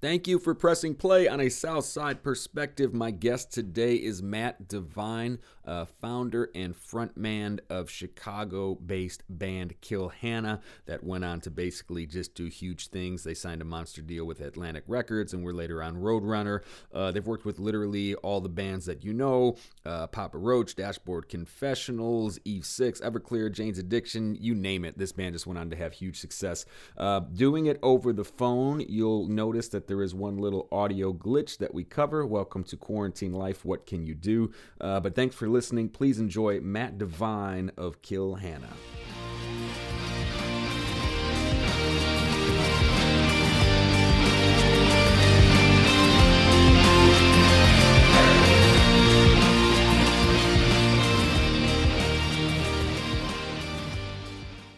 Thank you for pressing play on a Southside perspective. My guest today is Mat Devine, uh, founder and frontman of Chicago based band Kill Hannah, that went on to basically just do huge things. They signed a monster deal with Atlantic Records and were later on Roadrunner. Uh, they've worked with literally all the bands that you know uh, Papa Roach, Dashboard Confessionals, Eve 6, Everclear, Jane's Addiction, you name it. This band just went on to have huge success. Uh, doing it over the phone, you'll notice that there is one little audio glitch that we cover. Welcome to Quarantine Life. What can you do? Uh, but thanks for listening. Please enjoy Mat Devine of Kill Hannah.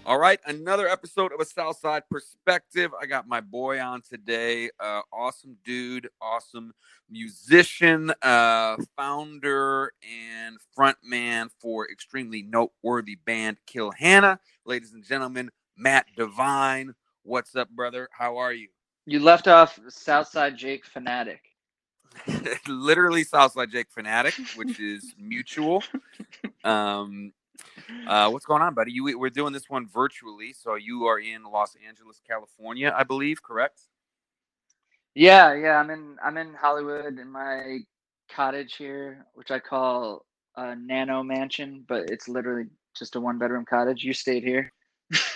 All right, another episode of a Southside Perspective. I got my boy on today. Uh, awesome dude, awesome musician, uh, founder, and frontman for extremely noteworthy band Kill Hannah. Ladies and gentlemen, Mat Devine. What's up, brother? How are you? You left off Southside Jake Fanatic. Literally Southside Jake Fanatic, which is mutual. Um, uh, what's going on, buddy? You we're doing this one virtually, so you are in Los Angeles, California, I believe, correct? Yeah, yeah. I'm in I'm in Hollywood in my cottage here, which I call a nano mansion, but it's literally just a one bedroom cottage. You stayed here.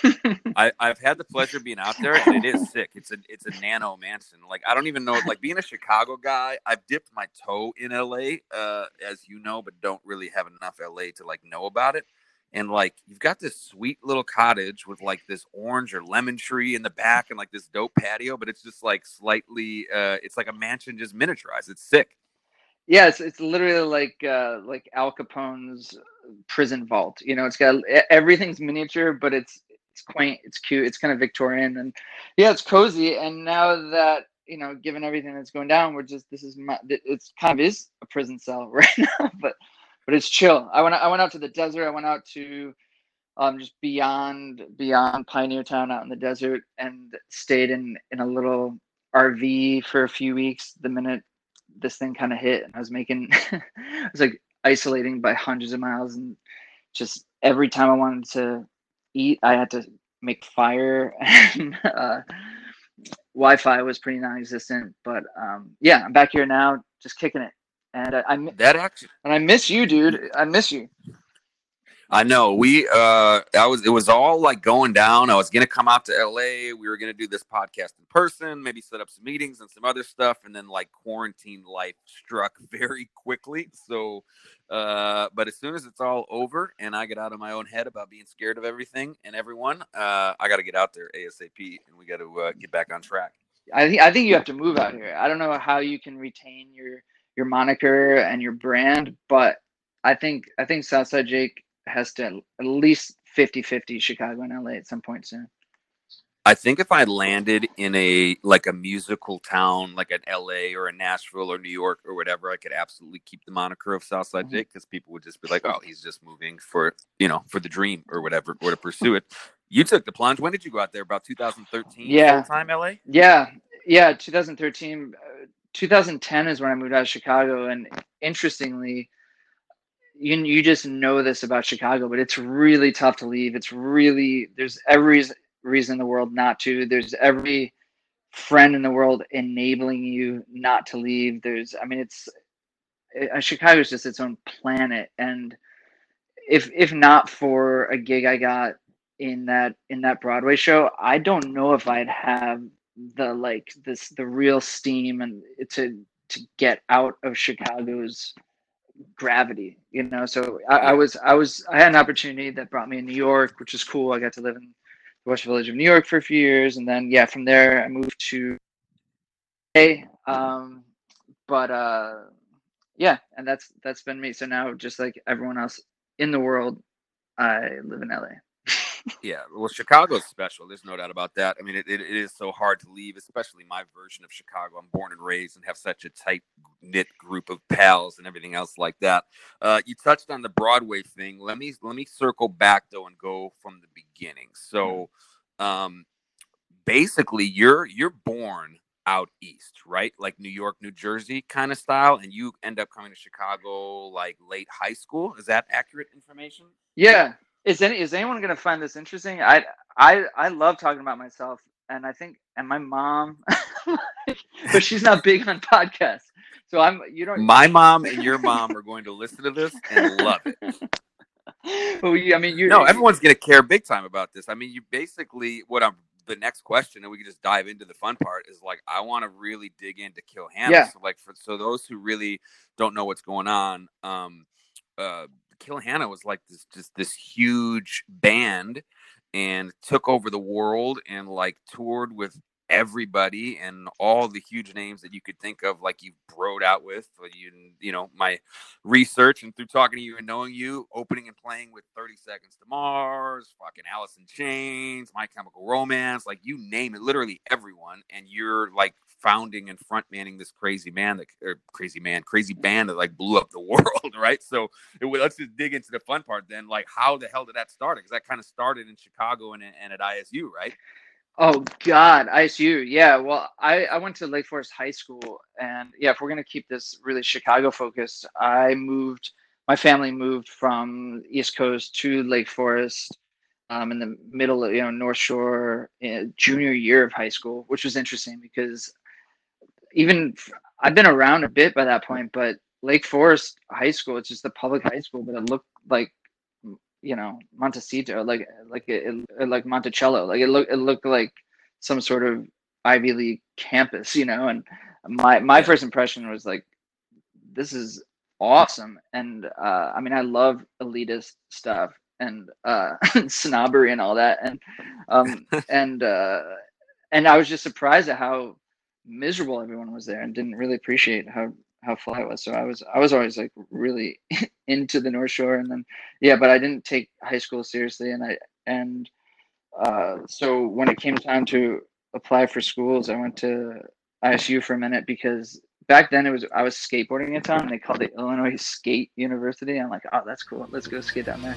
I, I've had the pleasure of being out there, and it is sick. It's a it's a nano mansion. Like I don't even know. Like being a Chicago guy, I've dipped my toe in LA, uh, as you know, but don't really have enough LA to like know about it and like you've got this sweet little cottage with like this orange or lemon tree in the back and like this dope patio but it's just like slightly uh it's like a mansion just miniaturized it's sick yeah it's, it's literally like uh like al capone's prison vault you know it's got everything's miniature but it's it's quaint it's cute it's kind of victorian and yeah it's cozy and now that you know given everything that's going down we're just this is my it's kind of is a prison cell right now but but it's chill. I went I went out to the desert. I went out to um, just beyond beyond Pioneertown out in the desert and stayed in in a little RV for a few weeks. The minute this thing kind of hit, and I was making I was like isolating by hundreds of miles, and just every time I wanted to eat, I had to make fire and. Uh, Wi-Fi was pretty non-existent, but um, yeah, I'm back here now, just kicking it and I, I that actually and I miss you, dude. I miss you. I know we uh I was it was all like going down. I was gonna come out to LA. We were gonna do this podcast in person, maybe set up some meetings and some other stuff, and then like quarantine life struck very quickly. So uh but as soon as it's all over and I get out of my own head about being scared of everything and everyone, uh I gotta get out there ASAP and we gotta uh, get back on track. I think I think you have to move out here. I don't know how you can retain your your moniker and your brand. But I think I think Southside Jake has to at least 50-50 Chicago and LA at some point soon. I think if I landed in a like a musical town like an LA or a Nashville or New York or whatever, I could absolutely keep the moniker of Southside mm-hmm. Jake because people would just be like, "Oh, he's just moving for you know for the dream or whatever or to pursue it." You took the plunge. When did you go out there? About 2013. Yeah, time LA. Yeah, yeah, 2013. 2010 is when I moved out of Chicago, and interestingly, you you just know this about Chicago, but it's really tough to leave. It's really there's every reason in the world not to. There's every friend in the world enabling you not to leave. There's I mean it's uh, Chicago is just its own planet, and if if not for a gig I got in that in that Broadway show, I don't know if I'd have the like this the real steam and to to get out of Chicago's gravity, you know. So I, I, was I was I had an opportunity that brought me in New York, which is cool. I got to live in the West Village of New York for a few years, and then yeah, from there I moved to A. Um, but uh, yeah, and that's that's been me. So now, just like everyone else in the world, I live in LA yeah, well, Chicago's special. There's no doubt about that. I mean, it, it, it is so hard to leave, especially my version of Chicago. I'm born and raised and have such a tight knit group of pals and everything else like that. Uh, you touched on the Broadway thing. Let me let me circle back though and go from the beginning. So, um, basically, you're you're born out east, right? Like New York, New Jersey kind of style, and you end up coming to Chicago like late high school. Is that accurate information? Yeah. Is any is anyone gonna find this interesting? I I I love talking about myself, and I think and my mom, but she's not big on podcasts. So I'm you don't. My mom and your mom are going to listen to this and love it. well, I mean, you no, everyone's gonna care big time about this. I mean, you basically what I'm the next question, and we can just dive into the fun part, is like I want to really dig into Kill Hannah. Yeah. So like for so those who really don't know what's going on, um, uh, Kill Hannah was like this just this huge band and took over the world and like toured with everybody and all the huge names that you could think of like you broed out with uh, you you know my research and through talking to you and knowing you opening and playing with 30 seconds to mars fucking alice in chains my chemical romance like you name it literally everyone and you're like founding and front manning this crazy man that or crazy man crazy band that like blew up the world right so it, let's just dig into the fun part then like how the hell did that start because that kind of started in chicago and, and at isu right Oh God, ISU. Yeah. Well, I, I went to Lake Forest High School, and yeah, if we're gonna keep this really Chicago focused, I moved. My family moved from East Coast to Lake Forest, um, in the middle of you know North Shore, uh, junior year of high school, which was interesting because even I've been around a bit by that point, but Lake Forest High School, it's just a public high school, but it looked like you know Montecito, like like it, it, like Monticello, like it looked it looked like some sort of Ivy League campus, you know. And my my first impression was like, this is awesome. And uh, I mean, I love elitist stuff and uh, snobbery and all that, and um, and uh, and I was just surprised at how miserable everyone was there and didn't really appreciate how how fly it was. So I was I was always like really into the North Shore, and then yeah, but I didn't take high school seriously, and I and uh, so when it came time to apply for schools, I went to ISU for a minute because back then it was I was skateboarding in town, and they called it Illinois Skate University. I'm like, oh, that's cool. Let's go skate down there.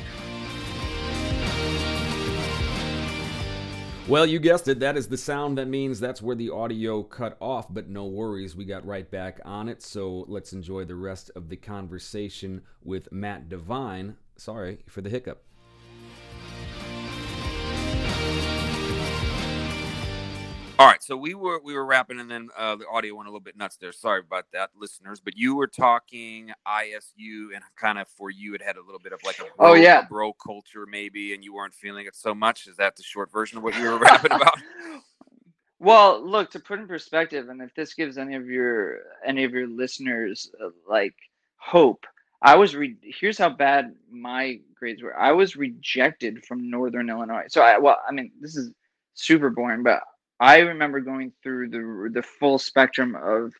Well, you guessed it. That is the sound that means that's where the audio cut off, but no worries. We got right back on it. So let's enjoy the rest of the conversation with Mat Devine. Sorry for the hiccup. All right, so we were we were rapping, and then uh, the audio went a little bit nuts there. Sorry about that, listeners. But you were talking ISU, and kind of for you, it had a little bit of like a bro, oh yeah bro culture maybe, and you weren't feeling it so much. Is that the short version of what you were rapping about? well, look to put in perspective, and if this gives any of your any of your listeners uh, like hope, I was re- here's how bad my grades were. I was rejected from Northern Illinois. So I well, I mean, this is super boring, but I remember going through the the full spectrum of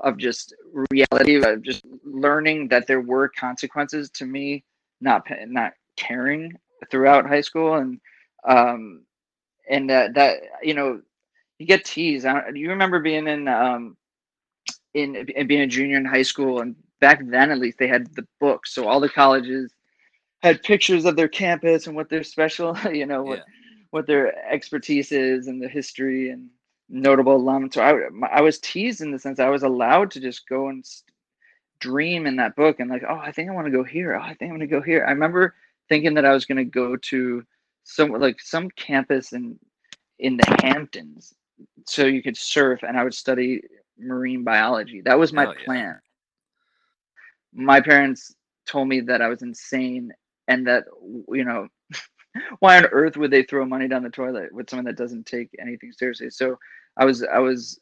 of just reality of just learning that there were consequences to me not not caring throughout high school. And um and that that you know you get teased. Do you remember being in um in, in being a junior in high school and back then at least they had the books. So all the colleges had pictures of their campus and what their special you know what what their expertise is and the history and notable alums. So I, I was teased in the sense I was allowed to just go and dream in that book and like, oh, I think I want to go here. Oh, I think I'm going to go here. I remember thinking that I was going to go to some like some campus in in the Hamptons so you could surf and I would study marine biology. That was my plan. My parents told me that I was insane and that you know why on earth would they throw money down the toilet with someone that doesn't take anything seriously? So I was I was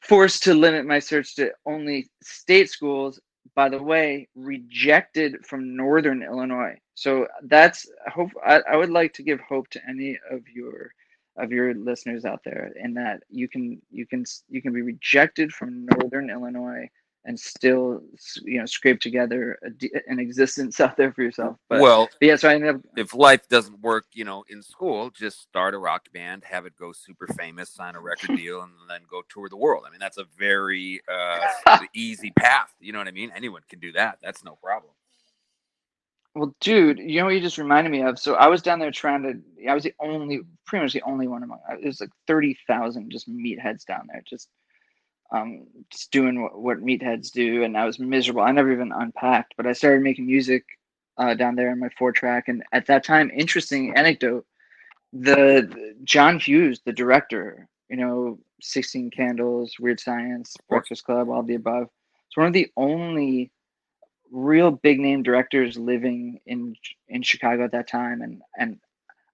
forced to limit my search to only state schools. By the way, rejected from Northern Illinois. So that's hope. I, I would like to give hope to any of your of your listeners out there in that you can you can you can be rejected from Northern Illinois and still you know scrape together a, an existence out there for yourself but well but yeah so i ended up if life doesn't work you know in school just start a rock band have it go super famous sign a record deal and then go tour the world. I mean that's a very uh, easy path you know what i mean? Anyone can do that. That's no problem. Well dude you know what you just reminded me of? So i was down there trying to i was the only pretty much the only one among it was like 30000 just meatheads down there just um, just doing what, what meatheads do, and I was miserable. I never even unpacked, but I started making music uh, down there in my four track, and at that time, interesting anecdote: the John Hughes, the director, you know, Sixteen Candles, Weird Science, Breakfast Club, all the above. It's one of the only real big name directors living in in Chicago at that time, and and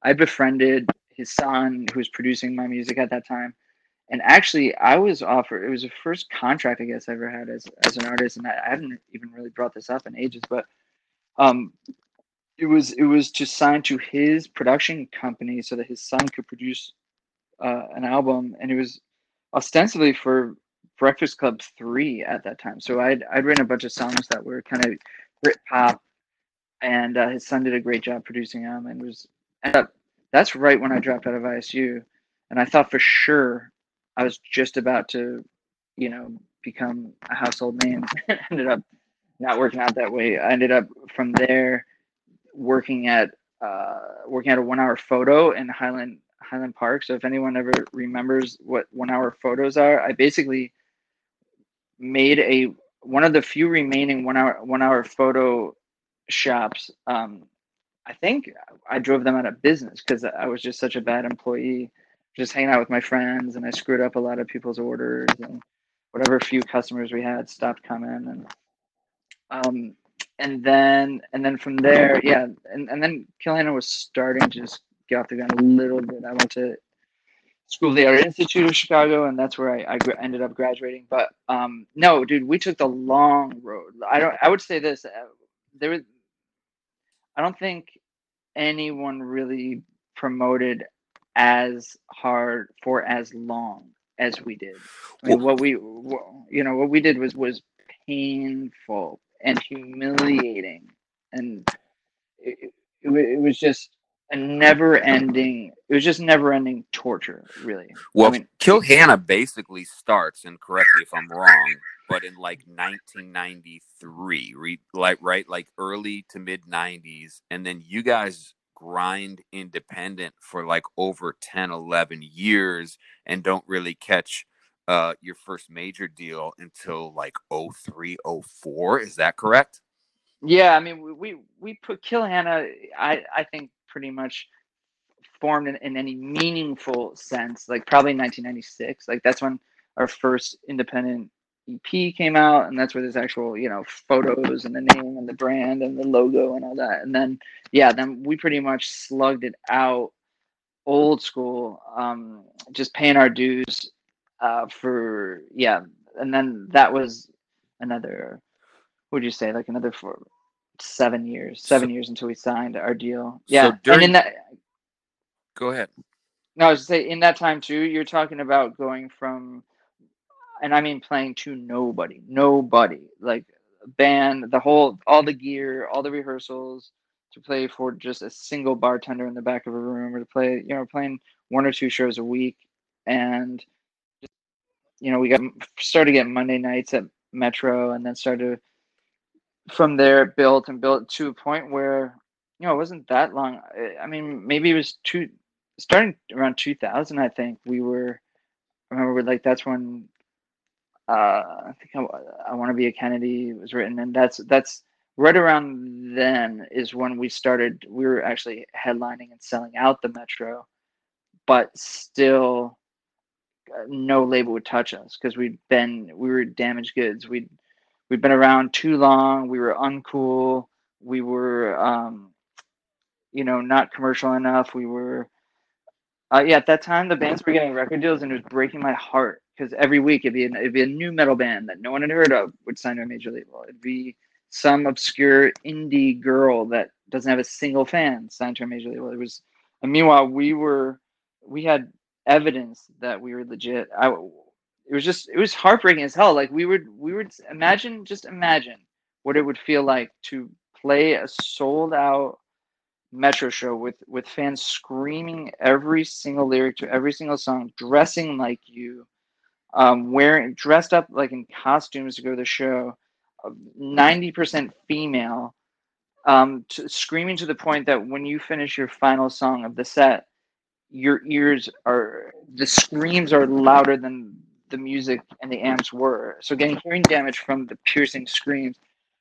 I befriended his son who was producing my music at that time and actually i was offered it was the first contract i guess i ever had as, as an artist and I, I haven't even really brought this up in ages but um it was it was to sign to his production company so that his son could produce uh, an album. And it was ostensibly for breakfast club 3 at that time. So i'd i'd written a bunch of songs that were kind of brit pop and uh, his son did a great job producing them and was up, that's right when i dropped out of isu and i thought for sure I was just about to, you know, become a household name. ended up not working out that way. I ended up from there working at uh, working at a one hour photo in Highland Highland Park. So if anyone ever remembers what one hour photos are, I basically made a one of the few remaining one hour one hour photo shops. Um, I think I drove them out of business because I was just such a bad employee just hanging out with my friends and I screwed up a lot of people's orders and whatever few customers we had stopped coming and um and then and then from there yeah and, and then Kill Hannah was starting to just get off the ground a little bit. I went to School of the Art Institute of Chicago and that's where I, I ended up graduating. But um no, dude, we took the long road. I don't I would say this uh, there was I don't think anyone really promoted as hard for as long as we did. I mean, what we, you know, what we did was was painful and humiliating, and it, it, it was just a never-ending. It was just never-ending torture, really. Well, I mean, Kill Hannah basically starts, and correct me if I'm wrong, but in like 1993, re, like right, like early to mid 90s, and then you guys grind independent for like over 10 11 years and don't really catch uh, your first major deal until like 03 04 is that correct? Yeah i mean we we put Kill Hannah i i think pretty much formed in, in any meaningful sense like probably 1996 like that's when our first independent EP came out, and that's where there's actual, you know, photos and the name and the brand and the logo and all that. And then, yeah, then we pretty much slugged it out old school, um, just paying our dues uh, for, yeah. And then that was another, what would you say, like another for seven years, seven so, years until we signed our deal. Yeah. So during, and in that, go ahead. No, I was say in that time too, you're talking about going from and I mean playing to nobody, nobody, like band, the whole, all the gear, all the rehearsals, to play for just a single bartender in the back of a room, or to play, you know, playing one or two shows a week, and you know, we got started getting Monday nights at Metro, and then started from there built and built to a point where you know it wasn't that long. I mean, maybe it was two, starting around 2000. I think we were. I remember like that's when uh, I think I, I want to be a Kennedy was written, and that's that's right around then is when we started. We were actually headlining and selling out the Metro, but still, uh, no label would touch us because we'd been we were damaged goods. We'd we'd been around too long. We were uncool. We were, um, you know, not commercial enough. We were. Uh, yeah, at that time, the bands were getting record deals, and it was breaking my heart because every week it'd be an, it'd be a new metal band that no one had heard of would sign to a major label. It'd be some obscure indie girl that doesn't have a single fan signed to a major label. It was, and meanwhile we were, we had evidence that we were legit. I, it was just, it was heartbreaking as hell. Like we would, we would imagine, just imagine what it would feel like to play a sold out metro show with with fans screaming every single lyric to every single song dressing like you um, wearing dressed up like in costumes to go to the show, ninety percent female, um, to, screaming to the point that when you finish your final song of the set, your ears are the screams are louder than the music and the amps were. So getting hearing damage from the piercing screams,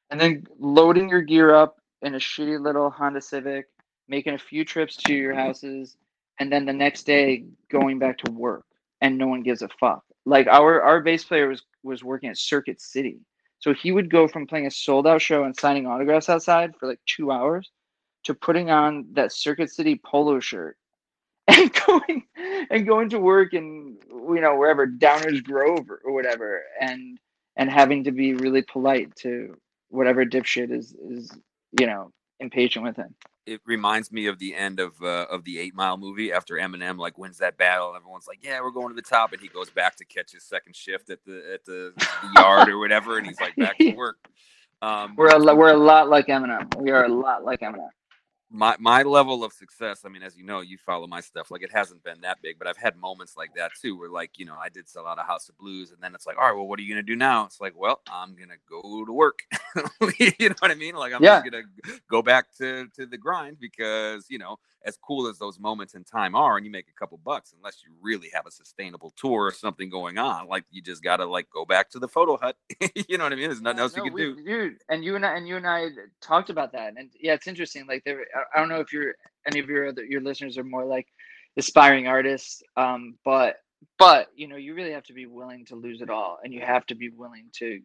and then loading your gear up in a shitty little Honda Civic, making a few trips to your houses, and then the next day going back to work, and no one gives a fuck. Like our our bass player was was working at Circuit City, so he would go from playing a sold out show and signing autographs outside for like two hours to putting on that Circuit City polo shirt and going and going to work in you know wherever Downers Grove or, or whatever, and and having to be really polite to whatever dipshit is is you know impatient with him. It reminds me of the end of uh, of the Eight Mile movie after Eminem like wins that battle. Everyone's like, "Yeah, we're going to the top," and he goes back to catch his second shift at the at the, the yard or whatever, and he's like back to work. Um, we're a we're a lot like Eminem. We are a lot like Eminem my my level of success i mean as you know you follow my stuff like it hasn't been that big but i've had moments like that too where like you know i did sell out a house of blues and then it's like all right well what are you gonna do now? It's like well i'm gonna go to work. You know what i mean? Like i'm yeah. just gonna go back to to the grind because you know as cool as those moments in time are and you make a couple bucks unless you really have a sustainable tour or something going on like you just gotta like go back to the photo hut. You know what i mean? There's nothing yeah, else no, you can we, do. dude and you and I and you and I talked about that and yeah it's interesting like there I don't know if you're any of your other your listeners are more like aspiring artists um but but you know you really have to be willing to lose it all and you have to be willing to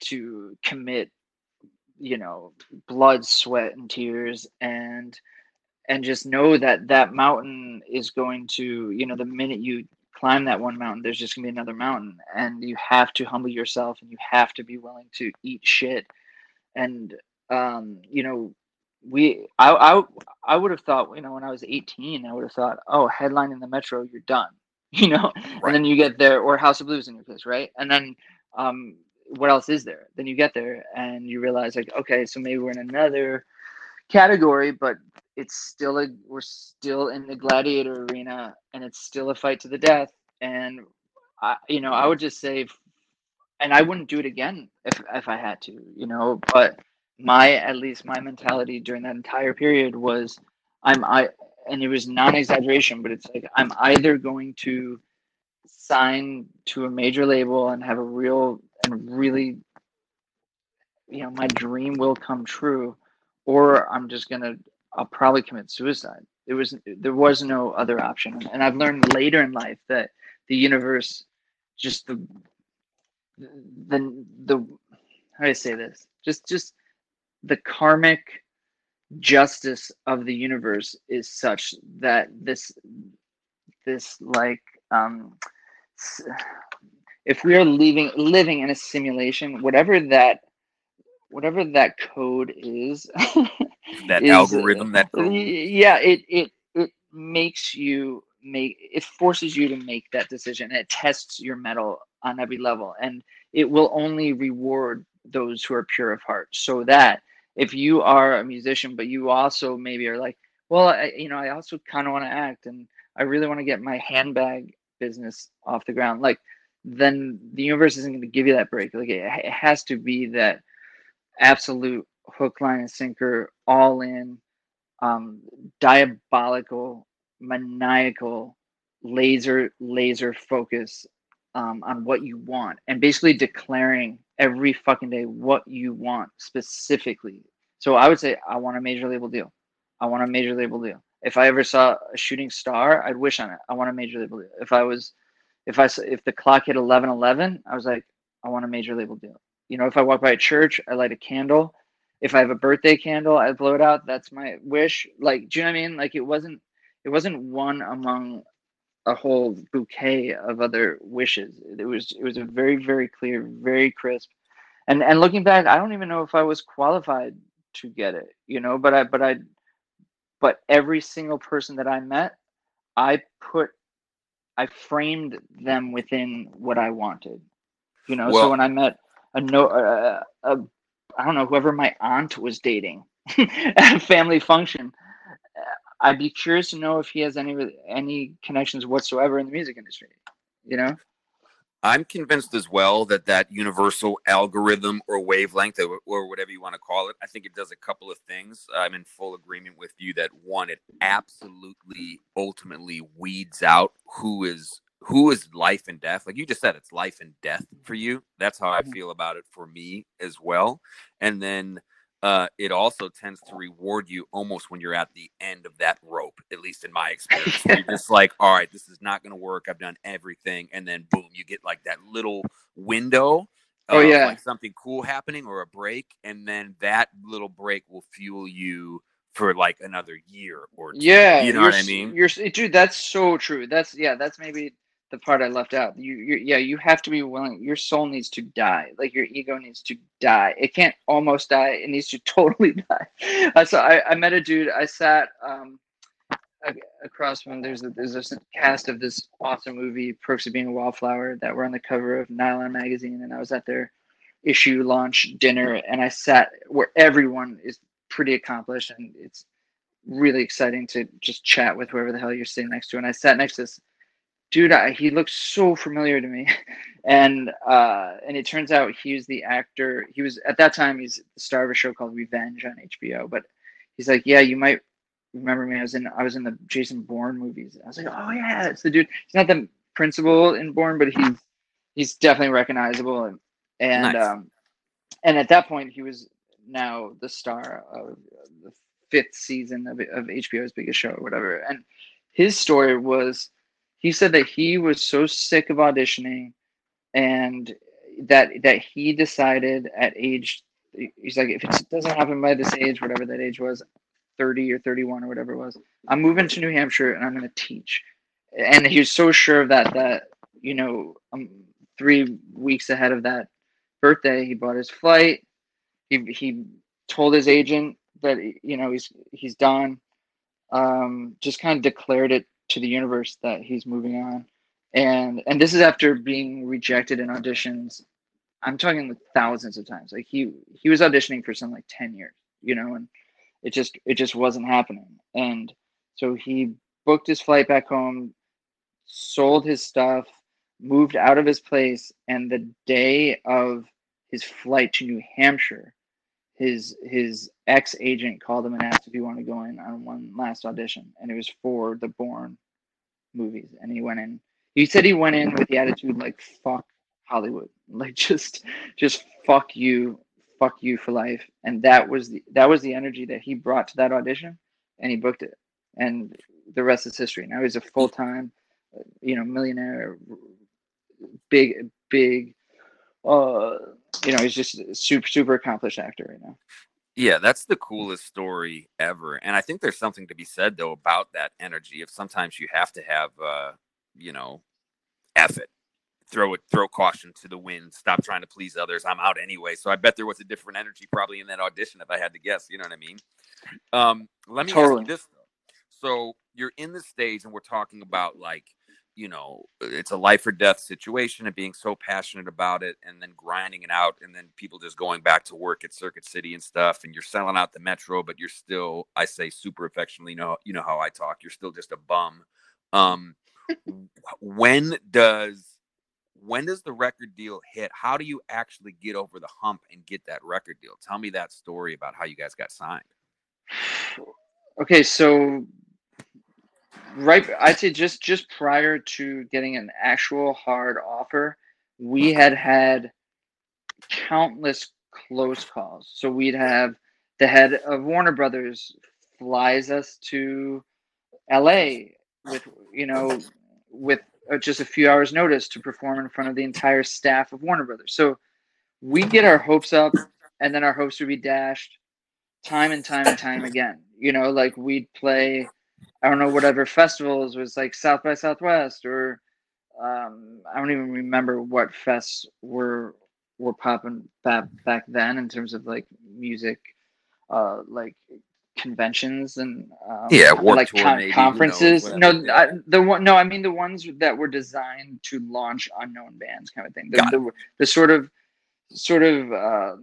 to commit you know blood sweat and tears and and just know that that mountain is going to you know the minute you climb that one mountain there's just going to be another mountain and you have to humble yourself and you have to be willing to eat shit and um you know we I, I I would have thought you know when I was 18 I would have thought oh headline in the metro you're done you know? Right. and then you get there or House of Blues in your case right? And then um what else is there? Then you get there and you realize like okay so maybe we're in another category but it's still a we're still in the gladiator arena and it's still a fight to the death. And I you know I would just say and I wouldn't do it again if if I had to you know but my at least my mentality during that entire period was I'm I and it was non exaggeration, but it's like I'm either going to sign to a major label and have a real and really you know my dream will come true or I'm just gonna I'll probably commit suicide. There was there was no other option, and I've learned later in life that the universe, just the the the how do I say this? Just just the karmic justice of the universe is such that this this like um if we are living living in a simulation whatever that whatever that code is that is, algorithm that code. yeah it it it makes you make it forces you to make that decision it tests your mettle on every level and it will only reward those who are pure of heart so that if you are a musician, but you also maybe are like, well, I, you know, I also kind of want to act and I really want to get my handbag business off the ground. Like, then the universe isn't going to give you that break. Like, it, it has to be that absolute hook, line, and sinker, all in, um, diabolical, maniacal, laser, laser focus um, on what you want and basically declaring every fucking day what you want specifically. So I would say I want a major label deal. I want a major label deal. If I ever saw a shooting star, I'd wish on it. I want a major label deal. If I was, if I if the clock hit eleven eleven, I was like, I want a major label deal. You know, if I walk by a church, I light a candle. If I have a birthday candle, I blow it out. That's my wish. Like, do you know what I mean? Like, it wasn't, it wasn't one among a whole bouquet of other wishes. It was it was a very very clear, very crisp. And and looking back, I don't even know if I was qualified to get it, you know, but I but I but every single person that I met, I put I framed them within what I wanted. You know, well, so when I met a no a, a I don't know whoever my aunt was dating at a family function, I'd be curious to know if he has any any connections whatsoever in the music industry. You know. I'm convinced as well that that universal algorithm or wavelength or, or, whatever you want to call it, I think it does a couple of things. I'm in full agreement with you that one, it absolutely ultimately weeds out who is who is life and death like you just said it's life and death for you that's how i mm-hmm. feel about it for me as well and then uh, it also tends to reward you almost when you're at the end of that rope, at least in my experience. you're just like, all right, this is not going to work. I've done everything. And then boom, you get like that little window Oh, yeah. like something cool happening or a break. And then that little break will fuel you for like another year or two. Yeah, You know what I mean? You're dude. That's so true. That's yeah. That's maybe the part I left out. You, you yeah. You have to be willing. Your soul needs to die. Like your ego needs to die. It can't almost die. It needs to totally die. I saw. I, I met a dude. I sat um across from. There's a there's a cast of this awesome movie, Perks of Being a Wallflower, that were on the cover of Nylon magazine, and I was at their issue launch dinner, and I sat where everyone is pretty accomplished, and it's really exciting to just chat with whoever the hell you're sitting next to. And I sat next to this dude. I, he looked so familiar to me, and uh, and it turns out he was the actor. He was at that time he's the star of a show called Revenge on HBO. But he's like, yeah, you might remember me. I was in I was in the Jason Bourne movies. I was like, oh yeah, it's the dude. He's not the principal in Bourne, but he's he's definitely recognizable. And and Nice. um, and at that point he was now the star of the fifth season of, of HBO's biggest show or whatever. And his story was he said that he was so sick of auditioning and that that he decided at age he's like if it doesn't happen by this age whatever that age was 30 or 31 or whatever it was i'm moving to new hampshire and i'm going to teach. And he was so sure of that that you know um, three weeks ahead of that birthday he bought his flight. He, he told his agent that you know he's he's done. Um, just kind of declared it to the universe that he's moving on. And and this is after being rejected in auditions. I'm talking like thousands of times. Like he he was auditioning for some like 10 years you know and it just it just wasn't happening. And so he booked his flight back home sold his stuff moved out of his place and the day of his flight to new hampshire his his ex agent called him and asked if he wanted to go in on one last audition and it was for the Bourne movies and he went in. He said he went in with the attitude like fuck hollywood. Like just just fuck you fuck you for life. And that was the that was the energy that he brought to that audition and he booked it. And the rest is history. Now he's a full-time uh, you know millionaire big big uh you know he's just a super super accomplished actor right now Yeah, that's the coolest story ever. And I think there's something to be said though about that energy. If sometimes you have to have uh, you know, F it. Throw it, throw caution to the wind. Stop trying to please others. I'm out anyway. So I bet there was a different energy probably in that audition if I had to guess. You know what I mean? Um, let me ask you this though. So you're in the stage and we're talking about like, you know, it's a life or death situation and being so passionate about it and then grinding it out and then people just going back to work at Circuit City and stuff and you're selling out the metro, but you're still, I say super affectionately, you know, you know how I talk, you're still just a bum. Um when does when does the record deal hit? How do you actually get over the hump and get that record deal? Tell me that story about how you guys got signed. Okay, so right, I'd say just just prior to getting an actual hard offer, we had had countless close calls. So we'd have the head of Warner Brothers flies us to L.A. with you know with uh, just a few hours notice to perform in front of the entire staff of Warner Brothers. So we get our hopes up, and then our hopes would be dashed time and time and time again. You know, like we'd play, I don't know, whatever festivals was like South by Southwest or um, I don't even remember what fests were were popping back back then in terms of like music, uh, like conventions and um, Yeah, like con- maybe, who knows, conferences. no. I, the one, no, I mean the ones that were designed to launch unknown bands, kind of thing. The, Got the, the sort of sort of uh,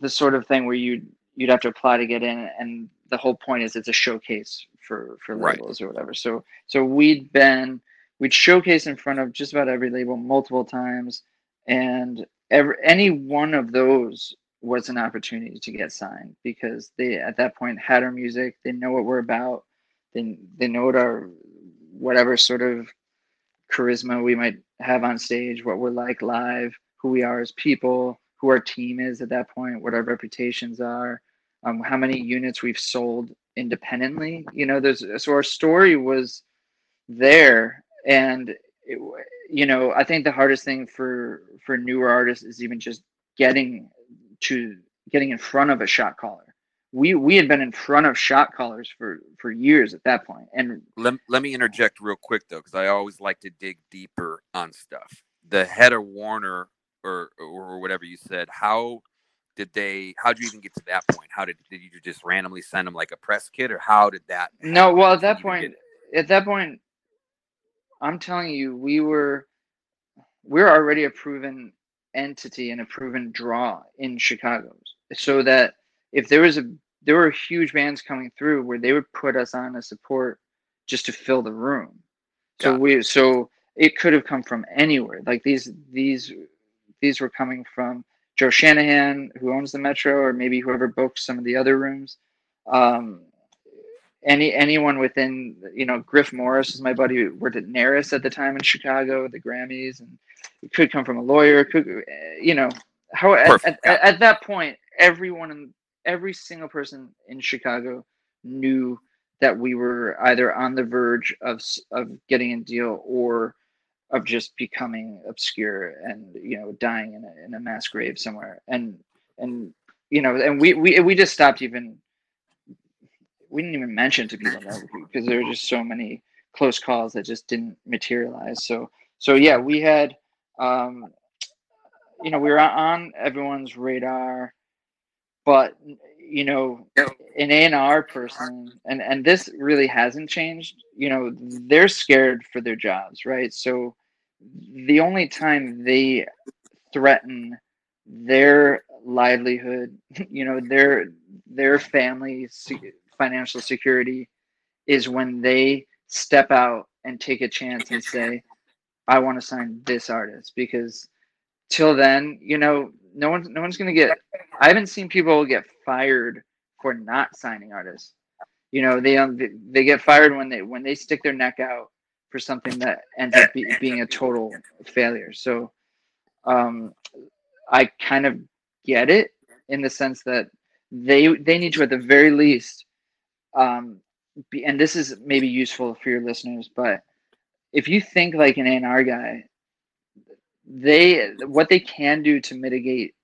the sort of thing where you you'd have to apply to get in and the whole point is it's a showcase for for Right. labels or whatever so so we'd been we'd showcase in front of just about every label multiple times and every any one of those was an opportunity to get signed because they at that point had our music they know what we're about they, they know what our whatever sort of charisma we might have on stage, what we're like live, who we are as people, who our team is at that point, what our reputations are, um, how many units we've sold independently. You know, there's so our story was there, and it, you know, I think the hardest thing for for newer artists is even just getting to getting in front of a shot caller we we had been in front of shot callers for for years at that point and let, let me interject real quick though because i always like to dig deeper on stuff the head of warner or or whatever you said how did they how did you even get to that point how did did you just randomly send them like a press kit or how did that no well at that point at that point i'm telling you we were we we're already a proven entity and a proven draw in chicago so that if there was a there were huge bands coming through where they would put us on a support just to fill the room. So yeah. we so it could have come from anywhere. Like these these these were coming from Joe Shanahan, who owns the Metro, or maybe whoever booked some of the other rooms. Um, any anyone within you know Griff Morris is my buddy who worked at NARAS at the time in Chicago, the Grammys, and it could come from a lawyer. Could you know how at, at, at, that point everyone in every single person in Chicago knew that we were either on the verge of of getting a deal or of just becoming obscure and you know dying in a, in a mass grave somewhere. And and you know and we we we just stopped even we didn't even mention to people because there were just so many close calls that just didn't materialize. So so yeah we had um you know we were on everyone's radar but you know an A&R person and and this really hasn't changed. You know they're scared for their jobs right? So the only time they threaten their livelihood you know their their family financial security is when they step out and take a chance and say i want to sign this artist because till then you know no one's no one's gonna get. I haven't seen people get fired for not signing artists. You know, they um, they get fired when they when they stick their neck out for something that ends up be, being a total failure. So, um, I kind of get it in the sense that they they need to at the very least, um, be, and this is maybe useful for your listeners, but if you think like an A&R guy they what they can do to mitigate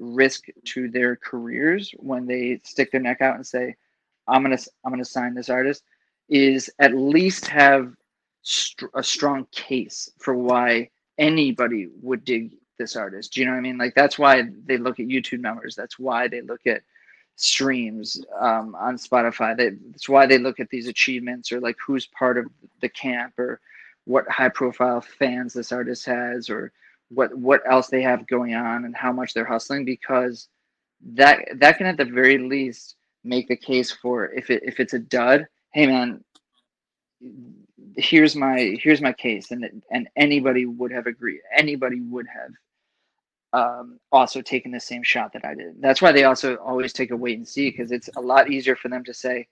risk to their careers when they stick their neck out and say i'm gonna i'm gonna sign this artist is at least have a strong case for why anybody would dig this artist. Do you know what i mean? Like that's why they look at youtube numbers. That's why they look at streams um, on spotify. They, that's why they look at these achievements or like who's part of the camp or what high profile fans this artist has or what what else they have going on and how much they're hustling because that that can at the very least make the case for if it if it's a dud hey man here's my here's my case and and anybody would have agreed anybody would have um, also taken the same shot that I did. That's why they also always take a wait and see because it's a lot easier for them to say,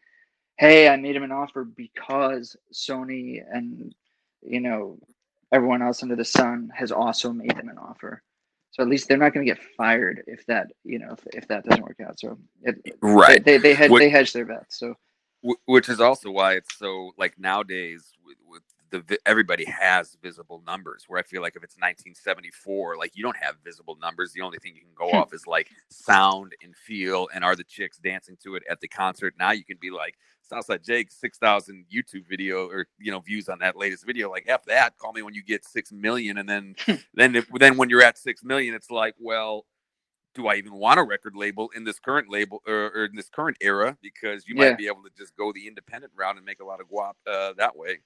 "Hey, I made him an offer because Sony and you know everyone else under the sun has also made them an offer. So at least they're not going to get fired if that you know if, if that doesn't work out. So it, right, they they, they hedge, which, they hedge their bets. So which is also why it's so like nowadays with, with the everybody has visible numbers where i feel like if it's 1974 like you don't have visible numbers the only thing you can go hmm. off is like sound and feel and are the chicks dancing to it at the concert now you can be like Southside Jake, 6,000 YouTube video or, you know, views on that latest video. Like, F that, call me when you get 6 million. And then, then, if, then when you're at 6 million, it's like, well, do I even want a record label in this current label or, or in this current era? Because you might yeah. be able to just go the independent route and make a lot of guap uh, that way.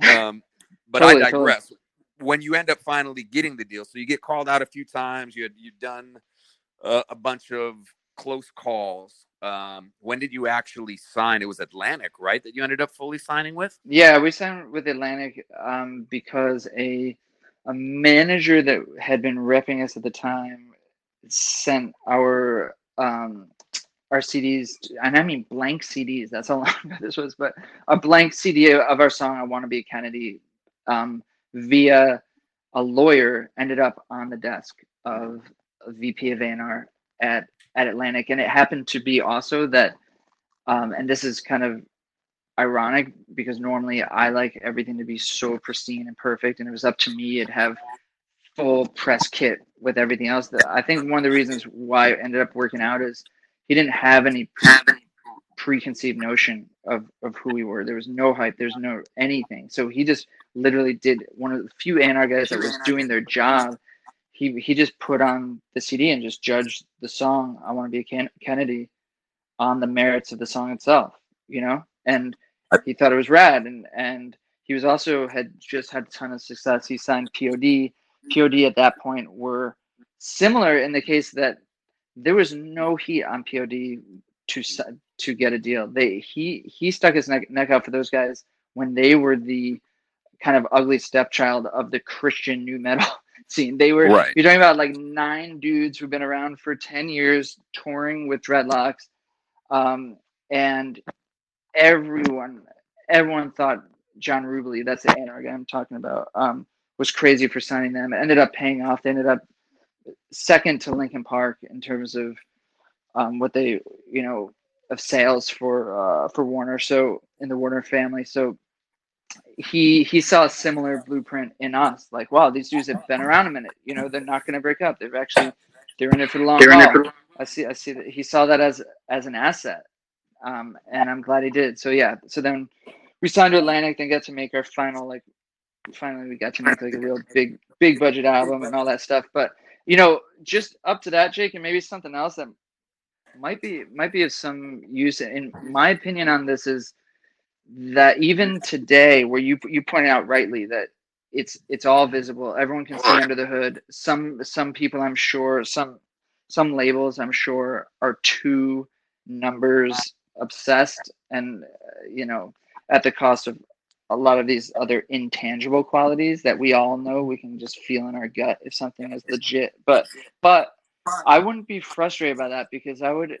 Um, but totally, I digress. Totally. When you end up finally getting the deal, so you get called out a few times, you had, you've done uh, a bunch of close calls um, when did you actually sign? It was Atlantic, right? That you ended up fully signing with. Yeah, we signed with Atlantic um, because a a manager that had been repping us at the time sent our um, our CDs, and I mean blank CDs. That's how long ago this was, but a blank CD of our song "I Want to Be a Kennedy," um, via a lawyer ended up on the desk of VP of A&R at at Atlantic, and it happened to be also that, um, and this is kind of ironic because normally I like everything to be so pristine and perfect, and it was up to me to have full press kit with everything else. I think one of the reasons why it ended up working out is he didn't have any preconceived notion of of who we were. There was no hype. There's no anything. So he just literally did one of the few A&R guys that was doing their job. He he just put on the CD and just judged the song. I want to be a Ken- Kennedy on the merits of the song itself. You know, and he thought it was rad. And and he was also had just had a ton of success. He signed POD. POD at that point were similar in the case that there was no heat on POD to to get a deal. They he he stuck his neck, neck out for those guys when they were the kind of ugly stepchild of the Christian nu metal scene. They were right. you're talking about like nine dudes who've been around for ten years touring with dreadlocks, um, and everyone everyone thought John Rubley, that's the A&R I'm talking about, um, was crazy for signing them. It ended up paying off. They ended up second to Linkin Park in terms of um, what they you know of sales for uh, for Warner. So in the Warner family, so he he saw a similar blueprint in us. Like, wow, these dudes have been around a minute. You know, they're not going to break up. They've actually they're in it for the long haul. For- I see. I see that he saw that as as an asset, um, and I'm glad he did. So yeah. So then we signed to Atlantic, then got to make our final like. Finally, we got to make like a real big big budget album and all that stuff. But you know, just up to that, Jake, and maybe something else that might be might be of some use. In my opinion on this is that even today, where you you pointed out rightly that it's it's all visible, everyone can see under the hood. Some some people, I'm sure, some some labels, I'm sure, are too numbers obsessed, and uh, you know, at the cost of a lot of these other intangible qualities that we all know we can just feel in our gut if something is legit. But but i wouldn't be frustrated by that because i would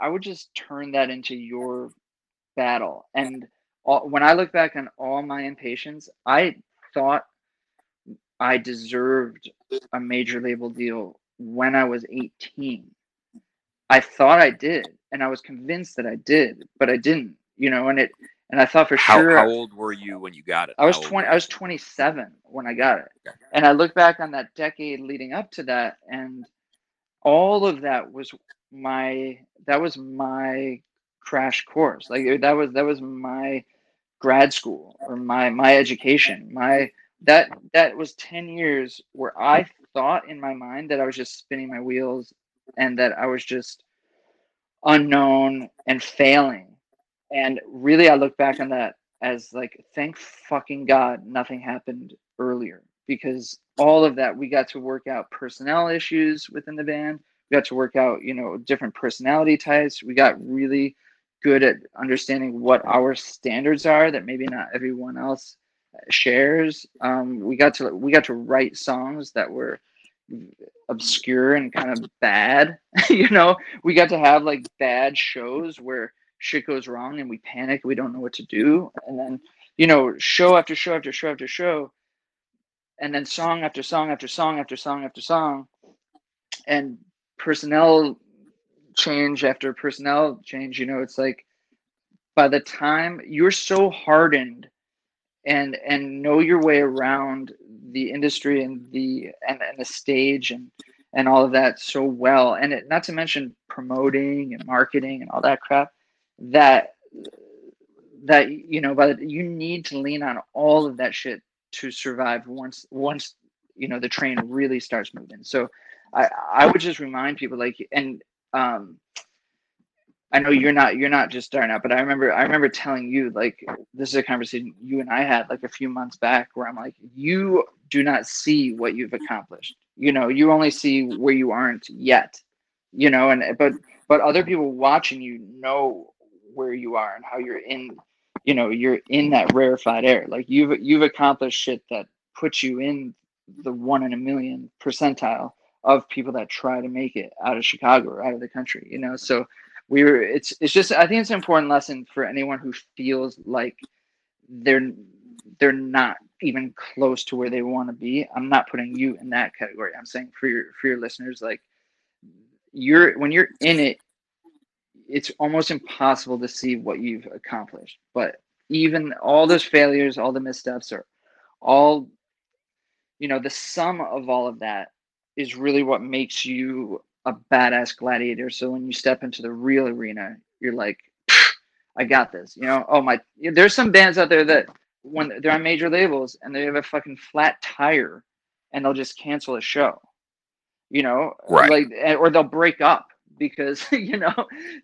i would just turn that into your battle. And all, when i look back on all my impatience i thought i deserved a major label deal when i was 18 i thought i did and i was convinced that i did but i didn't you know and it and I thought for how, sure. How old were you when you got it? I was twenty. I was twenty-seven when I got it, okay. and I look back on that decade leading up to that, and all of that was my that was my crash course. Like that was that was my grad school or my my education. My that that was ten years where I thought in my mind that I was just spinning my wheels and that I was just unknown and failing and really, I look back on that as like, thank fucking God nothing happened earlier because all of that we got to work out personnel issues within the band. We got to work out, you know, different personality types. We got really good at understanding what our standards are that maybe not everyone else shares. Um, we got to we got to write songs that were obscure and kind of bad. you know, we got to have like bad shows where shit goes wrong and we panic we don't know what to do. And then you know show after show after show after show and then song after song after song after song after song. And personnel change after personnel change you know it's like by the time you're so hardened and and know your way around the industry and the and, and the stage and and all of that so well. And it, not to mention promoting and marketing and all that crap that that you know but you need to lean on all of that shit to survive once once you know the train really starts moving. So i i would just remind people like and um i know you're not you're not just starting out but i remember i remember telling you like this is a conversation you and i had like a few months back where i'm like you do not see what you've accomplished. You know you only see where you aren't yet. You know and but but other people watching you know where you are and how you're in you know you're in that rarefied air like you've you've accomplished shit that puts you in the one in a million percentile of people that try to make it out of chicago or out of the country you know so we were it's it's just i think it's an important lesson for anyone who feels like they're they're not even close to where they want to be. I'm not putting you in that category. I'm saying for your for your listeners, like you're when you're in it, it's almost impossible to see what you've accomplished. But even all those failures, all the missteps or all you know, the sum of all of that is really what makes you a badass gladiator. So when you step into the real arena, you're like, I got this. You know, oh my, there's some bands out there that when they're on major labels and they have a fucking flat tire and they'll just cancel a show. You know, right. like or they'll break up because you know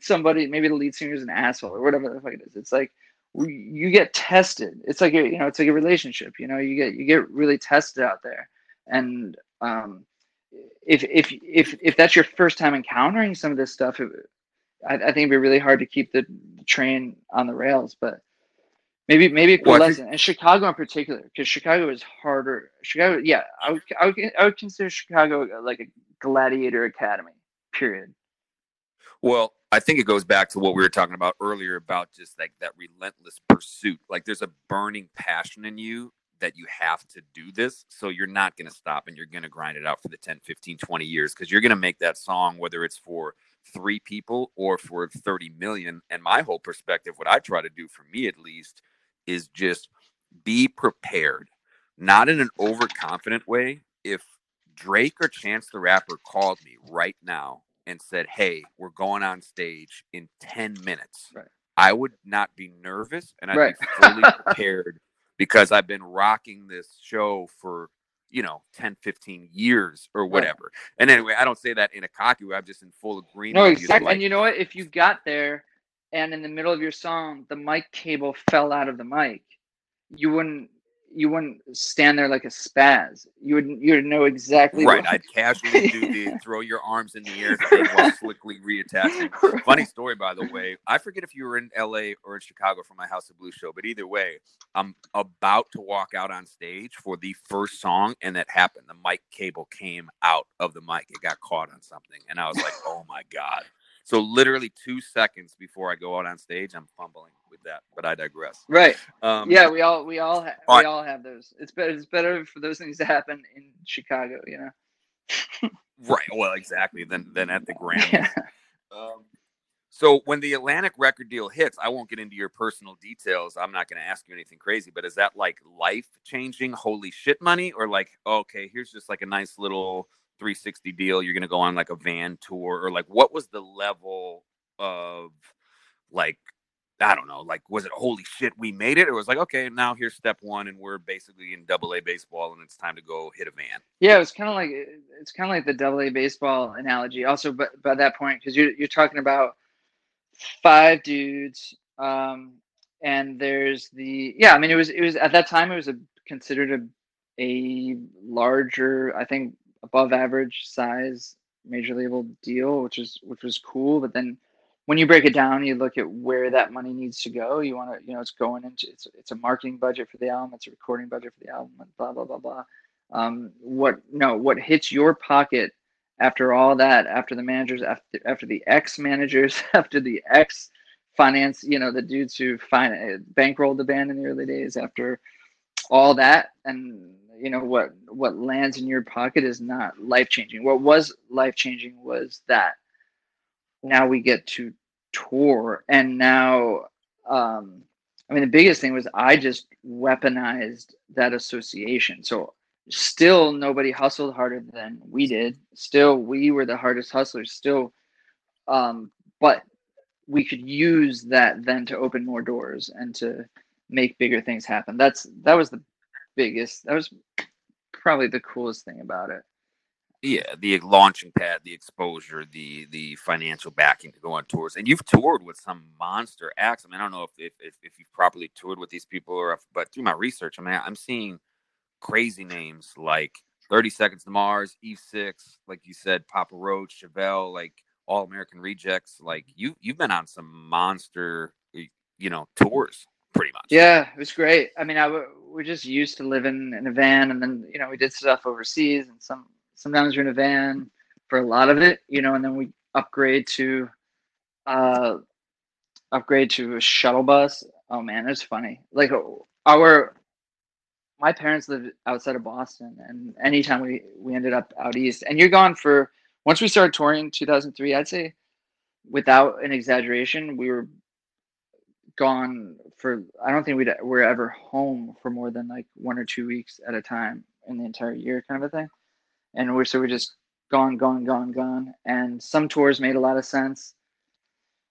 somebody maybe the lead singer is an asshole or whatever the fuck it is. It's like you get tested. It's like a, you know, it's like a relationship. You know, you get you get really tested out there, and um, if if if if that's your first time encountering some of this stuff, it, I, I, think it'd be really hard to keep the train on the rails. But maybe maybe a well, lesson, and Chicago in particular, because Chicago is harder. Chicago, yeah, I would, I would I would consider Chicago like a gladiator academy. Period. Well, I think it goes back to what we were talking about earlier about just like that relentless pursuit. Like there's a burning passion in you that you have to do this. So you're not going to stop and you're going to grind it out for the 10, 15, 20 years because you're going to make that song, whether it's for three people or for 30 million. And my whole perspective, what I try to do for me at least, is just be prepared, not in an overconfident way. If Drake or Chance the Rapper called me right now and said, Hey, we're going on stage in 10 minutes, right. I would not be nervous and I'd right. be fully prepared because I've been rocking this show for, you know, 10, 15 years or whatever. Right. And anyway, I don't say that in a cocky way. I'm just in full agreement. No, exactly. Like, and you know what? If you got there and in the middle of your song, the mic cable fell out of the mic, you wouldn't you wouldn't stand there like a spaz. You would you would know exactly right. What... I'd casually do the throw your arms in the air thing while slickly reattaching. Right. Funny story, by the way. I forget if you were in L.A. or in Chicago for my House of Blues show, but either way, I'm about to walk out on stage for the first song, and that happened. The mic cable came out of the mic. It got caught on something, and I was like, "Oh my god." So literally two seconds before I go out on stage, I'm fumbling with that. But I digress. Right. Um, yeah, we all we all ha- we all have those. It's better. It's better for those things to happen in Chicago. You know. right. Well, exactly. Than than at the Grammys. Yeah. Um, so when the Atlantic record deal hits, I won't get into your personal details. I'm not going to ask you anything crazy, but is that like life changing, holy shit money, or like okay, here's just like a nice little 360 deal you're going to go on like a van tour or like what was the level of like I don't know, like was it holy shit we made it or was like okay now here's step one and we're basically in double A baseball and it's time to go hit a van. Yeah, it was kind of like it's kind of like the double A baseball analogy. Also, but by that point, because you're you're talking about five dudes, um, and there's the yeah. I mean, it was it was at that time it was a considered a a larger I think above average size major label deal, which is which was cool. But then when you break it down, you look at where that money needs to go. You want to, you know, it's going into it's it's a marketing budget for the album, it's a recording budget for the album, blah blah blah blah. Um, what no, what hits your pocket after all that, after the managers, after after the ex managers, after the ex finance, you know, the dudes who fin- bankrolled the band in the early days, after all that, and you know what what lands in your pocket is not life changing. What was life changing was that now we get to tour, and now um, I mean the biggest thing was I just weaponized that association. So still nobody hustled harder than we did. Still we were the hardest hustlers. Still, um, but we could use that then to open more doors and to make bigger things happen. That's that was the biggest. That was probably the coolest thing about it. Yeah, the launching pad, the exposure, the the financial backing to go on tours, and you've toured with some monster acts. I mean, I don't know if if, if, you've properly toured with these people, or if, but through my research, I mean, I'm seeing crazy names like 30 Seconds to Mars, Eve Six, like you said, Papa Roach, Chevelle, like All American Rejects. Like you you've been on some monster, you know, tours pretty much. Yeah, it was great. I mean, I we're just used to living in a van, and then you know we did stuff overseas, and some sometimes we're in a van for a lot of it, you know, and then we upgrade to uh upgrade to a shuttle bus. Oh man, it's funny. Like our my parents lived outside of Boston, and anytime we we ended up out east, and you're gone for once we started touring 2003, I'd say without an exaggeration, we were gone for I don't think we were ever home for more than like one or two weeks at a time in the entire year, kind of a thing. And we're so we're just gone, gone, gone, gone. And some tours made a lot of sense.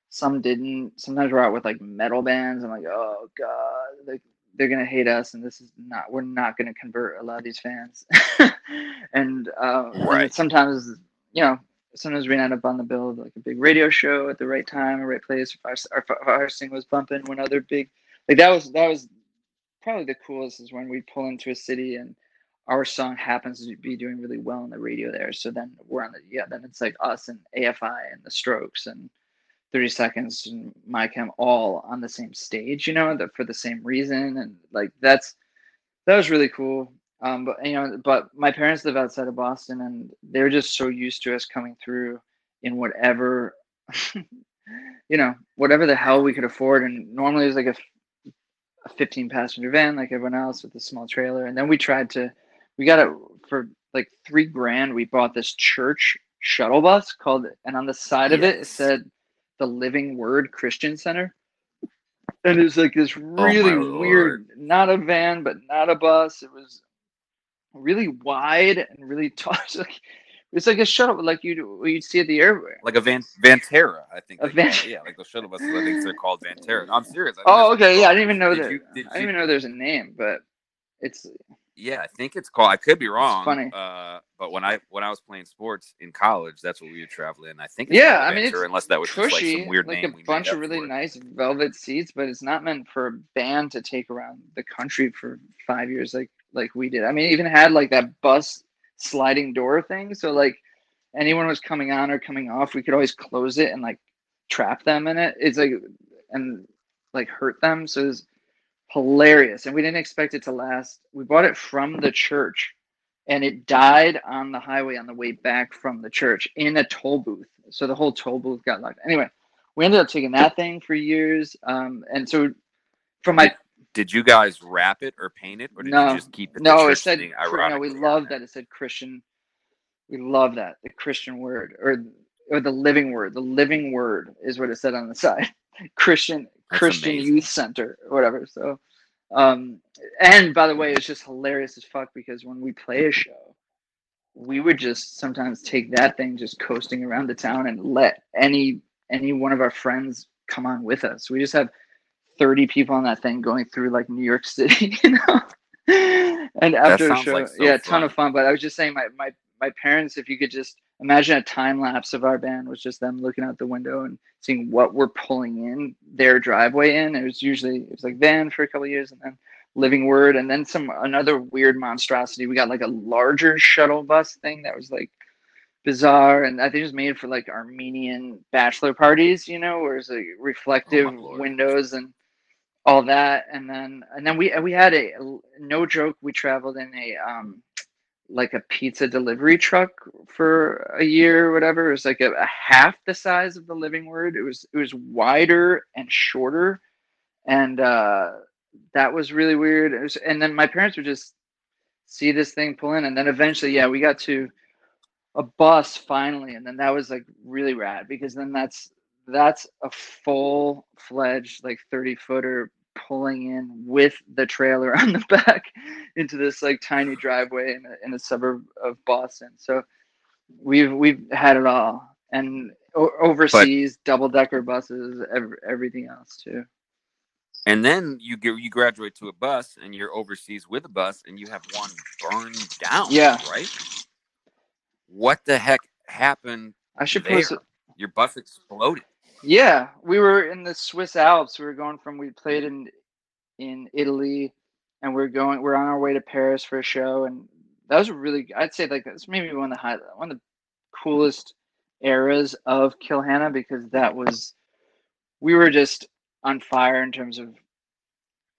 Some didn't. Sometimes we're out with like metal bands. I'm like, oh god, like they're gonna hate us, and this is not. We're not gonna convert a lot of these fans. and, uh, right. and sometimes, you know, sometimes we end up on the bill of like a big radio show at the right time, or right place. Our, our, our single was bumping, when other big, like that was that was probably the coolest is when we pull into a city and our song happens to be doing really well on the radio there. So then we're on the yeah, then it's like us and AFI and the Strokes and 30 Seconds and My Chem all on the same stage, you know, that for the same reason. And like that's that was really cool. Um, but you know, but my parents live outside of Boston and they're just so used to us coming through in whatever you know, whatever the hell we could afford. And normally it was like a a 15 passenger van like everyone else with a small trailer. And then we tried to we got it for like three grand. We bought this church shuttle bus called, and on the side yes. of it, it said the Living Word Christian Center. And it was like this oh really oh weird, not a van, but not a bus. It was really wide and really tall. It's like, it's like a shuttle, like you you'd see at the airport, like a van Vantera, I think. A van- yeah, like the shuttle buses. I think they're called Vantera. I'm serious. oh, okay, yeah, I didn't even know did that. You, I didn't you, even know there's a name, but it's yeah, I think it's called. I could be wrong. It's funny. Uh, but when I when I was playing sports in college, that's what we would travel in. I think. yeah, I mean, it's unless that was cushy, like some weird like name. a bunch of really nice velvet seats, but it's not meant for a band to take around the country for five years, like like we did. I mean, even had like that bus sliding door thing, so like anyone was coming on or coming off, we could always close it and like trap them in it. It's like and like hurt them. So it's hilarious. And we didn't expect it to last. We bought it from the church and it died on the highway on the way back from the church in a toll booth. So the whole toll booth got locked. Anyway, we ended up taking that thing for years. Um, and so from my did you guys wrap it or paint it, or did no, you just keep it? No, it said. No, we love that it said Christian. We love that the Christian word or or the living word. The living word is what it said on the side. Christian that's Christian amazing. Youth Center or whatever. So, um, and by the way, it's just hilarious as fuck because when we play a show, we would just sometimes take that thing just coasting around the town and let any any one of our friends come on with us. We just have 30 people on that thing going through like New York City, you know. and after a show, like so yeah, a ton of fun. But I was just saying, my my my parents, if you could just imagine a time lapse of our band was just them looking out the window and seeing what we're pulling in their driveway in. It was usually it was like van for a couple years and then living word and then some another weird monstrosity. We got like a larger shuttle bus thing that was like bizarre and I think it was made for like Armenian bachelor parties, you know, where it's like reflective oh windows and all that. And then and then we we had a no joke, we traveled in a um like a pizza delivery truck for a year or whatever. It was like a, a, half the size of the living word. It was it was wider and shorter, and uh, that was really weird. Was, and then my parents would just see this thing pull in, and then eventually, yeah, we got to a bus finally, and then that was like really rad because then that's that's a full fledged like 30 footer pulling in with the trailer on the back into this like tiny driveway in a, in a suburb of Boston. So we've we've had it all, and o- overseas double decker buses, every, everything else too. And then you get you graduate to a bus, and you're overseas with a bus, and you have one burned down. Yeah, right. What the heck happened? I should there? post it. Your bus exploded. Yeah, we were in the Swiss Alps. We were going from we played in in Italy, and we're going we're on our way to Paris for a show, and that was really I'd say like that's maybe one of the high, one of the coolest eras of Kill Hannah because that was we were just on fire in terms of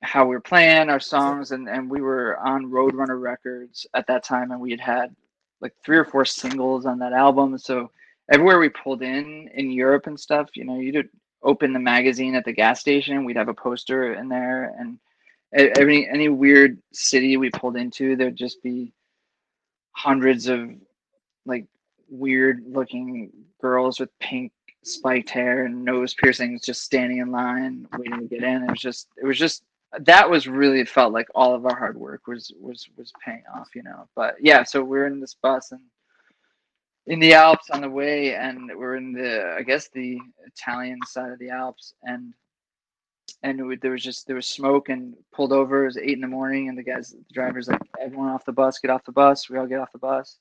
how we were playing our songs and and we were on Roadrunner Records at that time and we had had like three or four singles on that album so everywhere we pulled in in Europe and stuff, you know, you'd open the magazine at the gas station, we'd have a poster in there, and Any any weird city we pulled into, there'd just be hundreds of like weird looking girls with pink spiked hair and nose piercings just standing in line waiting to get in. It was just it was just that was really it felt like all of our hard work was was was paying off, you know. But yeah, so we're in this bus and in the Alps on the way, and we're in the I guess the Italian side of the Alps, and and there was just there was smoke and pulled over. It was eight in the morning, and the guys, the drivers, like everyone off the bus, get off the bus. We all get off the bus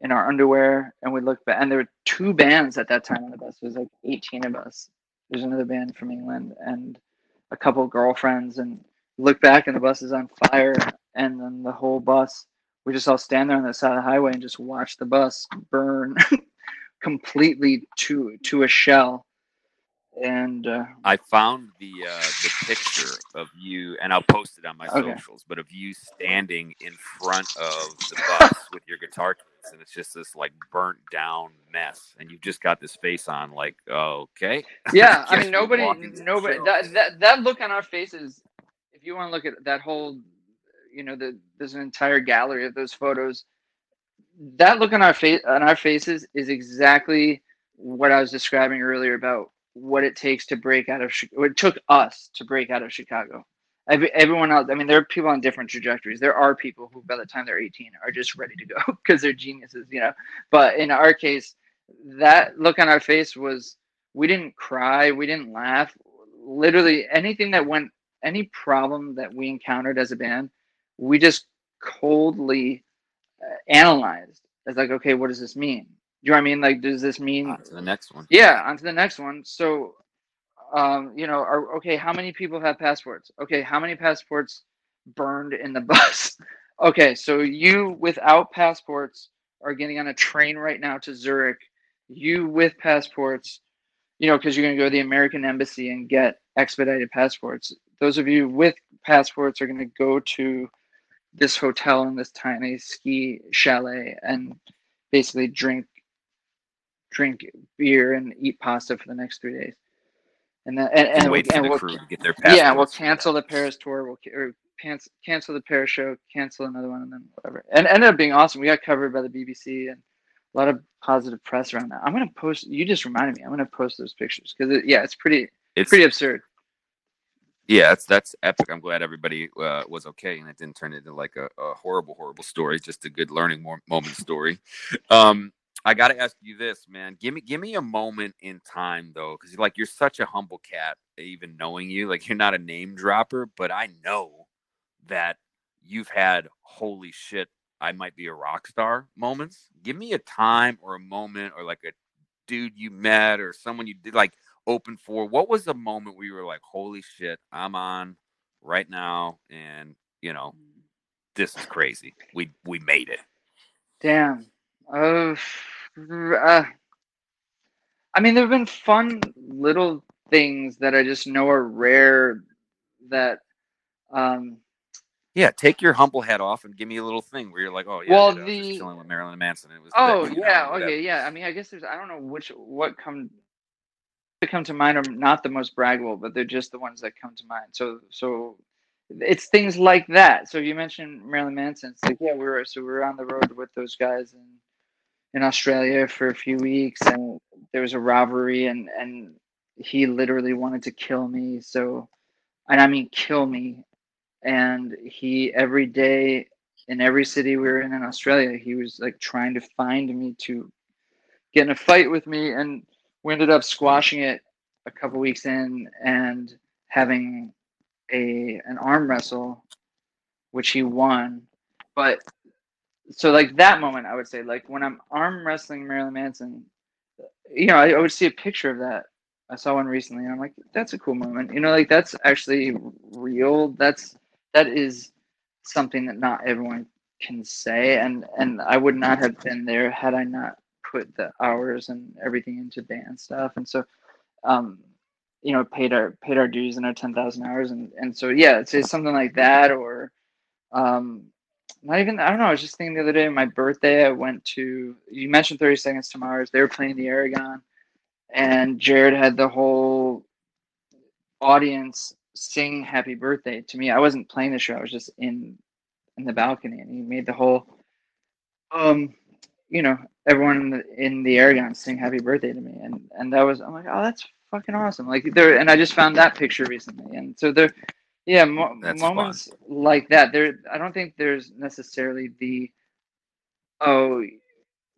in our underwear, and we look back, and there were two bands at that time on the bus. It was like eighteen of us. There's another band from England, and a couple girlfriends and look back and the bus is on fire and then the whole bus we just all stand there on the side of the highway and just watch the bus burn completely to to a shell and uh, I found the uh, the picture of you, and I'll post it on my okay. socials. But of you standing in front of the bus with your guitar case, and it's just this like burnt down mess, and you've just got this face on, like, okay, yeah. I mean, nobody, nobody. That, that that look on our faces. If you want to look at that whole, you know, the, there's an entire gallery of those photos. That look on our face on our faces is exactly what I was describing earlier about what it takes to break out of what it took us to break out of Chicago. Everyone else, I mean, there are people on different trajectories. There are people who, by the time they're 18, are just ready to go because they're geniuses, you know. But in our case, that look on our face was we didn't cry, we didn't laugh. Literally, anything that went, any problem that we encountered as a band, we just coldly uh, analyzed as like, okay, what does this mean? Do you know what I mean? Like, does this mean on to the next one? Yeah, on to the next one. So, um, you know, are okay. How many people have passports? Okay, how many passports burned in the bus? okay, so you without passports are getting on a train right now to Zurich. You with passports, you know, because you're going to go to the American embassy and get expedited passports. Those of you with passports are going to go to this hotel in this tiny ski chalet and basically drink drink beer and eat pasta for the next three days. And then and, and, wait and for we'll, crew to get their Yeah, we'll cancel the Paris tour. We'll or cancel the Paris show, cancel another one, and then whatever. And ended up being awesome. We got covered by the BBC and a lot of positive press around that. I'm gonna post. You just reminded me. I'm gonna post those pictures because it, yeah, it's pretty. It's pretty absurd. Yeah, that's that's epic. I'm glad everybody uh, was okay and it didn't turn into like a, a horrible, horrible story. Just a good learning moment story. Um, I got to ask you this, man. Give me give me a moment in time though, because like you're such a humble cat. Even knowing you, like you're not a name dropper, but I know that you've had holy shit, I might be a rock star moments. Give me a time or a moment or like a dude you met or someone you did like open for. What was the moment you were like, holy shit, I'm on right now, and you know, this is crazy. We we made it. Damn. Uh, uh, I mean, there have been fun little things that I just know are rare. That, um, yeah, take your humble hat off and give me a little thing where you're like, oh yeah, well, dude, the chilling with Marilyn Manson. It was oh yeah, okay, yeah. I mean, I guess there's I don't know which what come to come to mind are not the most braggable, but they're just the ones that come to mind. So so it's things like that. So you mentioned Marilyn Manson. It's like yeah, we were so we were on the road with those guys and in Australia for a few weeks, and there was a robbery, and and he literally wanted to kill me. So, and I mean kill me. And he every day in every city we were in in Australia, he was like trying to find me to get in a fight with me, and we ended up squashing it a couple weeks in and having a an arm wrestle, which he won. But so like that moment i would say like when i'm arm wrestling marilyn manson you know I, I, would see a picture of that. I saw one recently and i'm like that's a cool moment. You know like that's actually real. That's that is something that not everyone can say and and i would not have been there had i not put the hours and everything into band stuff and so um you know paid our paid our dues and our 10,000 hours and and so yeah it's, it's something like that or um not even I don't know. I was just thinking the other day, my birthday, I went to. You mentioned Thirty Seconds to Mars. They were playing the Aragon, and Jared had the whole audience sing happy birthday to me. I wasn't playing the show. I was just in in the balcony and he made the whole um you know everyone in the, Aragon sing happy birthday to me. And and that was I'm like oh that's fucking awesome. Like there and I just found that picture recently. And so there yeah mo- moments fun. like that there I don't think there's necessarily the oh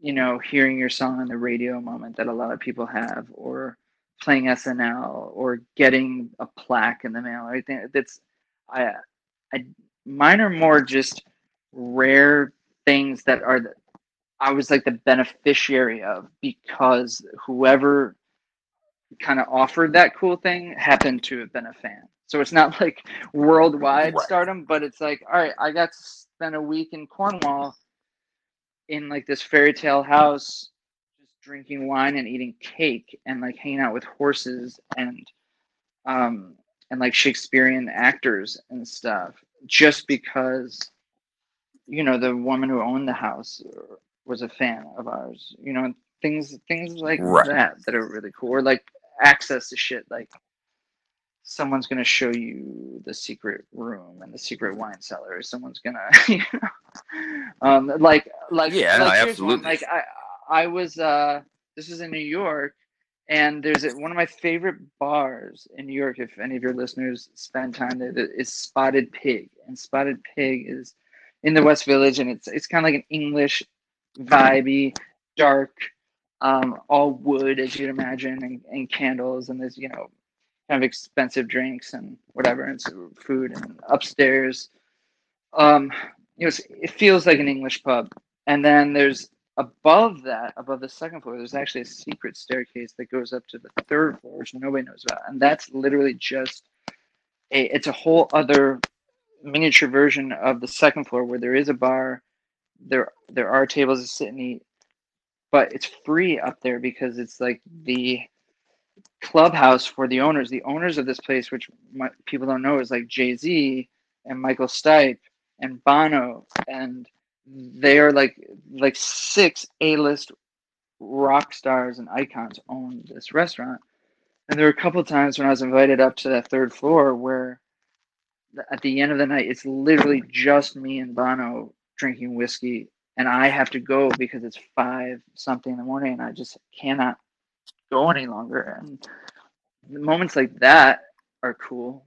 you know hearing your song on the radio moment that a lot of people have or playing SNL or getting a plaque in the mail or anything. That's I I mine are more just rare things that are I was like the beneficiary of because whoever kind of offered that cool thing happened to have been a fan. So it's not like worldwide right. stardom, but it's like, all right, I got to spend a week in Cornwall in like this fairy tale house, just drinking wine and eating cake and like hanging out with horses and um and like Shakespearean actors and stuff just because you know the woman who owned the house was a fan of ours you know things things like right. that that are really cool or like access to shit like someone's to show you the secret room and the secret wine cellar someone's to you know um like like yeah like, no, absolutely one, like i i was uh this is in new york and there's a, one of my favorite bars in New York. If any of your listeners spend time there, is Spotted Pig, and Spotted Pig is in the West Village, and it's it's kind of like an English, vibey, dark, um, all wood as you'd imagine, and, and candles, and there's you know, kind of expensive drinks and whatever, and food, and upstairs, um, you know, it feels like an English pub, and then there's above that, above the second floor, there's actually a secret staircase that goes up to the third floor, which nobody knows about. And that's literally just a it's a whole other miniature version of the second floor where there is a bar, there there are tables to sit and eat, but it's free up there because it's like the clubhouse for the owners. The owners of this place, which my, people don't know, is like Jay Z and Michael Stipe and Bono and they are like like six A-list rock stars and icons own this restaurant. And there were a couple times when I was invited up to that third floor where at the end of the night it's literally just me and Bono drinking whiskey and I have to go because it's five something in the morning and I just cannot go any longer. And moments like that are cool.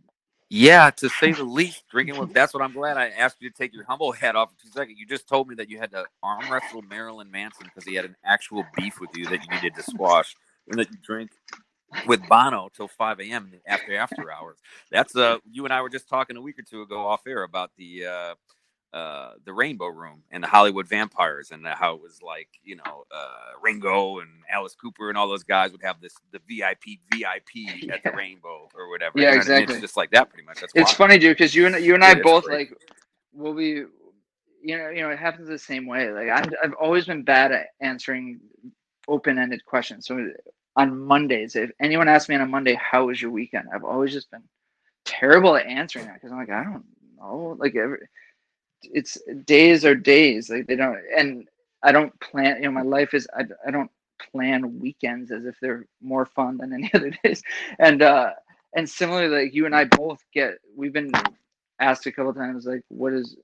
Yeah, to say the least. Drinking with that's what I'm glad I asked you to take your humble hat off for two seconds. You just told me that you had to arm wrestle Marilyn Manson because he had an actual beef with you that you needed to squash, and that you drink with Bono till 5 a.m. after after hours. That's uh, you and I were just talking a week or two ago off air about the uh, uh, the Rainbow Room and the Hollywood Vampires, and how it was like you know uh, Ringo and Alice Cooper and all those guys would have this the VIP VIP yeah. at the Rainbow or whatever. Yeah, exactly. It's just like that, pretty much. That's it's funny, dude, because you and you and I both like will be. You know, you know, it happens the same way. Like I'm, I've always been bad at answering open-ended questions. So on Mondays, if anyone asks me on a Monday, "How was your weekend?" I've always just been terrible at answering that because I'm like, I don't know. Like every, it's days are days like they don't and i don't plan you know my life is i, I don't plan weekends as if they're more fun than any other days. And uh and similarly like you and i both get we've been asked a couple times like what is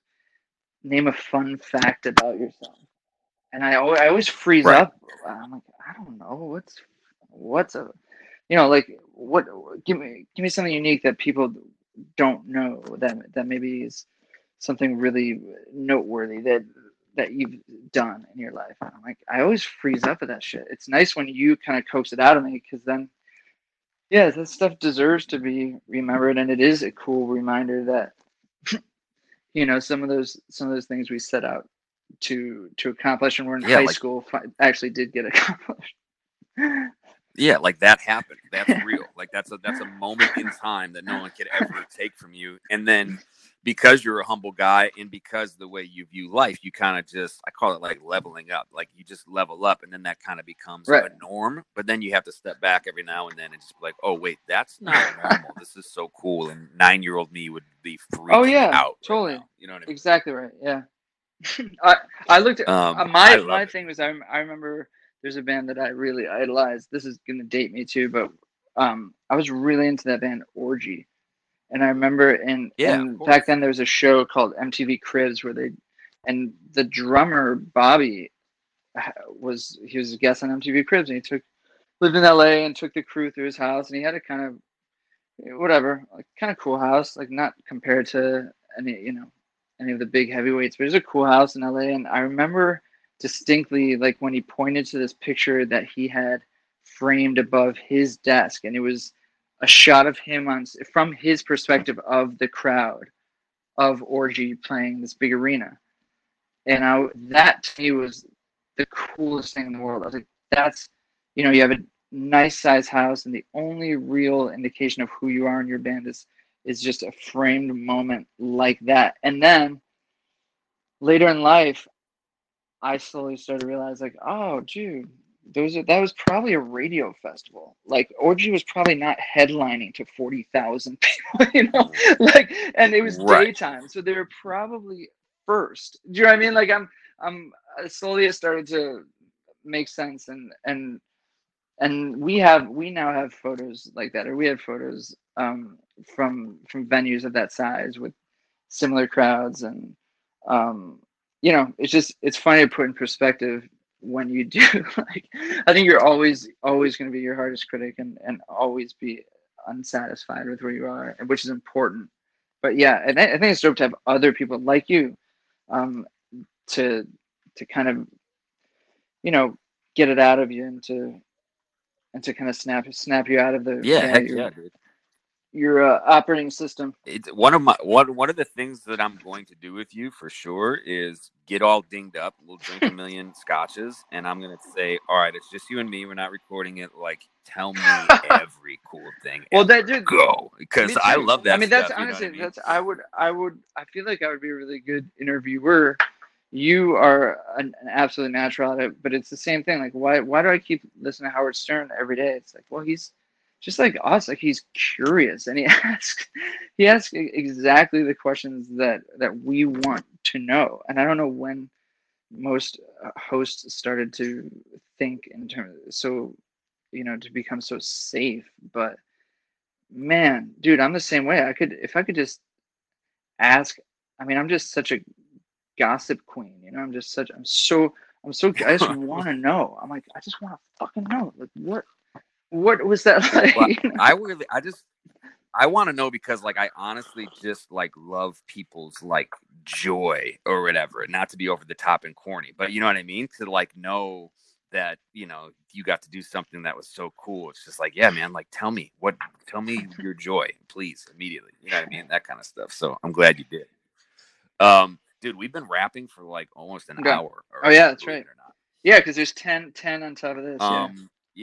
name a fun fact about yourself? And i always, I always freeze right. up. I'm like i don't know what's what's a you know like what give me give me something unique that people don't know that that maybe is something really noteworthy that that you've done in your life. And I'm like, I always freeze up at that shit. It's nice when you kind of coax it out of me because then, yeah, that stuff deserves to be remembered, and it is a cool reminder that, you know, some of those some of those things we set out to to accomplish and we're in yeah, high like, school actually did get accomplished. yeah, like that happened. That's real. Like that's a that's a moment in time that no one could ever take from you, and then because you're a humble guy and because the way you view life, you kind of just I call it like leveling up. Like you just level up and then that kind of becomes right. a norm. But then you have to step back every now and then and just be like, oh wait, that's not normal. this is so cool. And nine year old me would be freaking oh, yeah, out. Totally. Right you know what I mean? Exactly right. Yeah. I I looked at um, uh, my my it. thing was I I remember there's a band that I really idolized. This is gonna date me too, but um I was really into that band Orgy And I remember in, Yeah, and back then there was a show called MTV Cribs where they, and the drummer Bobby was he was a guest on MTV Cribs and he took lived in LA and took the crew through his house and he had a kind of whatever like kind of cool house like not compared to any you know any of the big heavyweights but it was a cool house in LA and I remember distinctly like when he pointed to this picture that he had framed above his desk and it was a shot of him on from his perspective of the crowd of orgy playing this big arena. And I that to me was the coolest thing in the world. I was like that's you know you have a nice size house and the only real indication of who you are in your band is is just a framed moment like that. And then later in life i slowly started to realize like oh dude those are, that was probably a radio festival. Like orgy was probably not headlining to 40,000 people you know? Like and it was Right. daytime so they were probably first. Do you know what i mean? Like i'm i'm uh, slowly it started to make sense and and and we have we now have photos like that or we have photos um, from from venues of that size with similar crowds and um, you know it's just it's funny to put in perspective when you do like i think you're always always going to be your hardest critic and and always be unsatisfied with where you are and which is important but yeah and I, I think it's dope to have other people like you um, to to kind of you know get it out of you and to and to kind of snap snap you out of the Yeah, yeah. Your uh, operating system. It's one of my one one of the things that I'm going to do with you for sure is get all dinged up. We'll drink a million scotches, and I'm gonna say, all right, it's just you and me. We're not recording it. Like, tell me every cool thing. Well, that dude, go because I love that. I mean, that's stuff, what honestly I mean? that's I would I would I feel like I would be a really good interviewer. You are an, an absolute natural at it, but it's the same thing. Like, why why do I keep listening to Howard Stern every day? It's like, well, he's just like us. Like he's curious, and he asks he asks exactly the questions that that we want to know. And I don't know when most uh, hosts started to think in terms so you know to become so safe, but man dude i'm the same way i could if i could just ask i mean i'm just such a gossip queen you know i'm just such i'm so i'm so i just want to know i'm like i just want to fucking know like what what was that like Well, I really, I just, I want to know because, like, I honestly just like love people's like joy or whatever. Not to be over the top and corny, but you know what I mean. To like know that you know you got to do something that was so cool. It's just like, yeah, man. Like, tell me what, tell me your joy, please, immediately. You know what I mean? That kind of stuff. So I'm glad you did. Um, dude, we've been rapping for like almost an Okay. hour. Oh, yeah, that's right. or not. yeah because there's 10 10 on top of this. Um, yeah,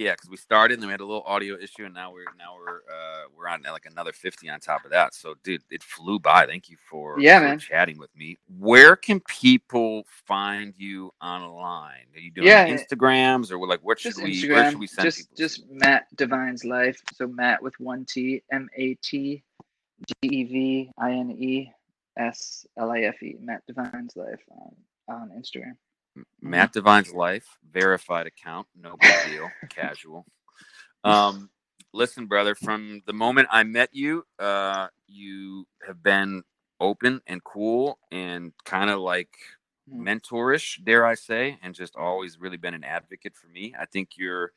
because we started and then we had a little audio issue, and now we're now we're uh we're on like another fifty on top of that. So, dude, it flew by. Thank you for Yeah, for man. chatting with me. Where can people find you online? Are you doing Yeah. Instagrams or like what should we where should we send just people? just Mat Devine's life so matt with one t m-a-t d-e-v-i-n-e s-l-i-f-e Mat Devine's life on, on instagram Mat Devine's life verified account, no big deal, casual. Um, listen, brother, from the moment I met you, uh, you have been open and cool and kind of like Mm. mentorish, dare I say, and just always really been an advocate for me. I think your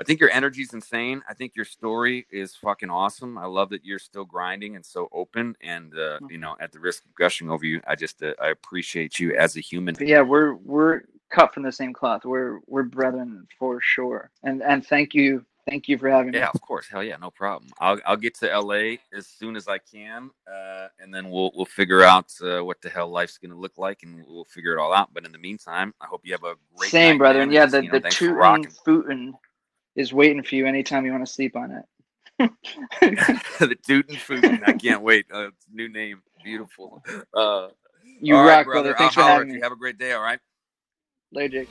I think your energy's insane. I think your story is fucking awesome. I love that you're still grinding and so open. And uh, Mm. you know, at the risk of gushing over you, I just uh, I appreciate you as a human. but yeah we're we're cut from the same cloth we're we're brethren for sure and and thank you thank you for having me Yeah, of course. Hell yeah, no problem. I'll I'll get to LA as soon as I can, uh, and then we'll we'll figure out uh, what the hell life's gonna look like, and we'll figure it all out. But in the meantime, I hope you have a great same night, brother and yeah the the tootin' footin' is waiting for you anytime you want to sleep on it the Tootin' Footin'. I can't wait. Uh, new name. Beautiful. Uh, you rock right, brother brother. thanks I'll for having me you. Have a great day. All right. later jake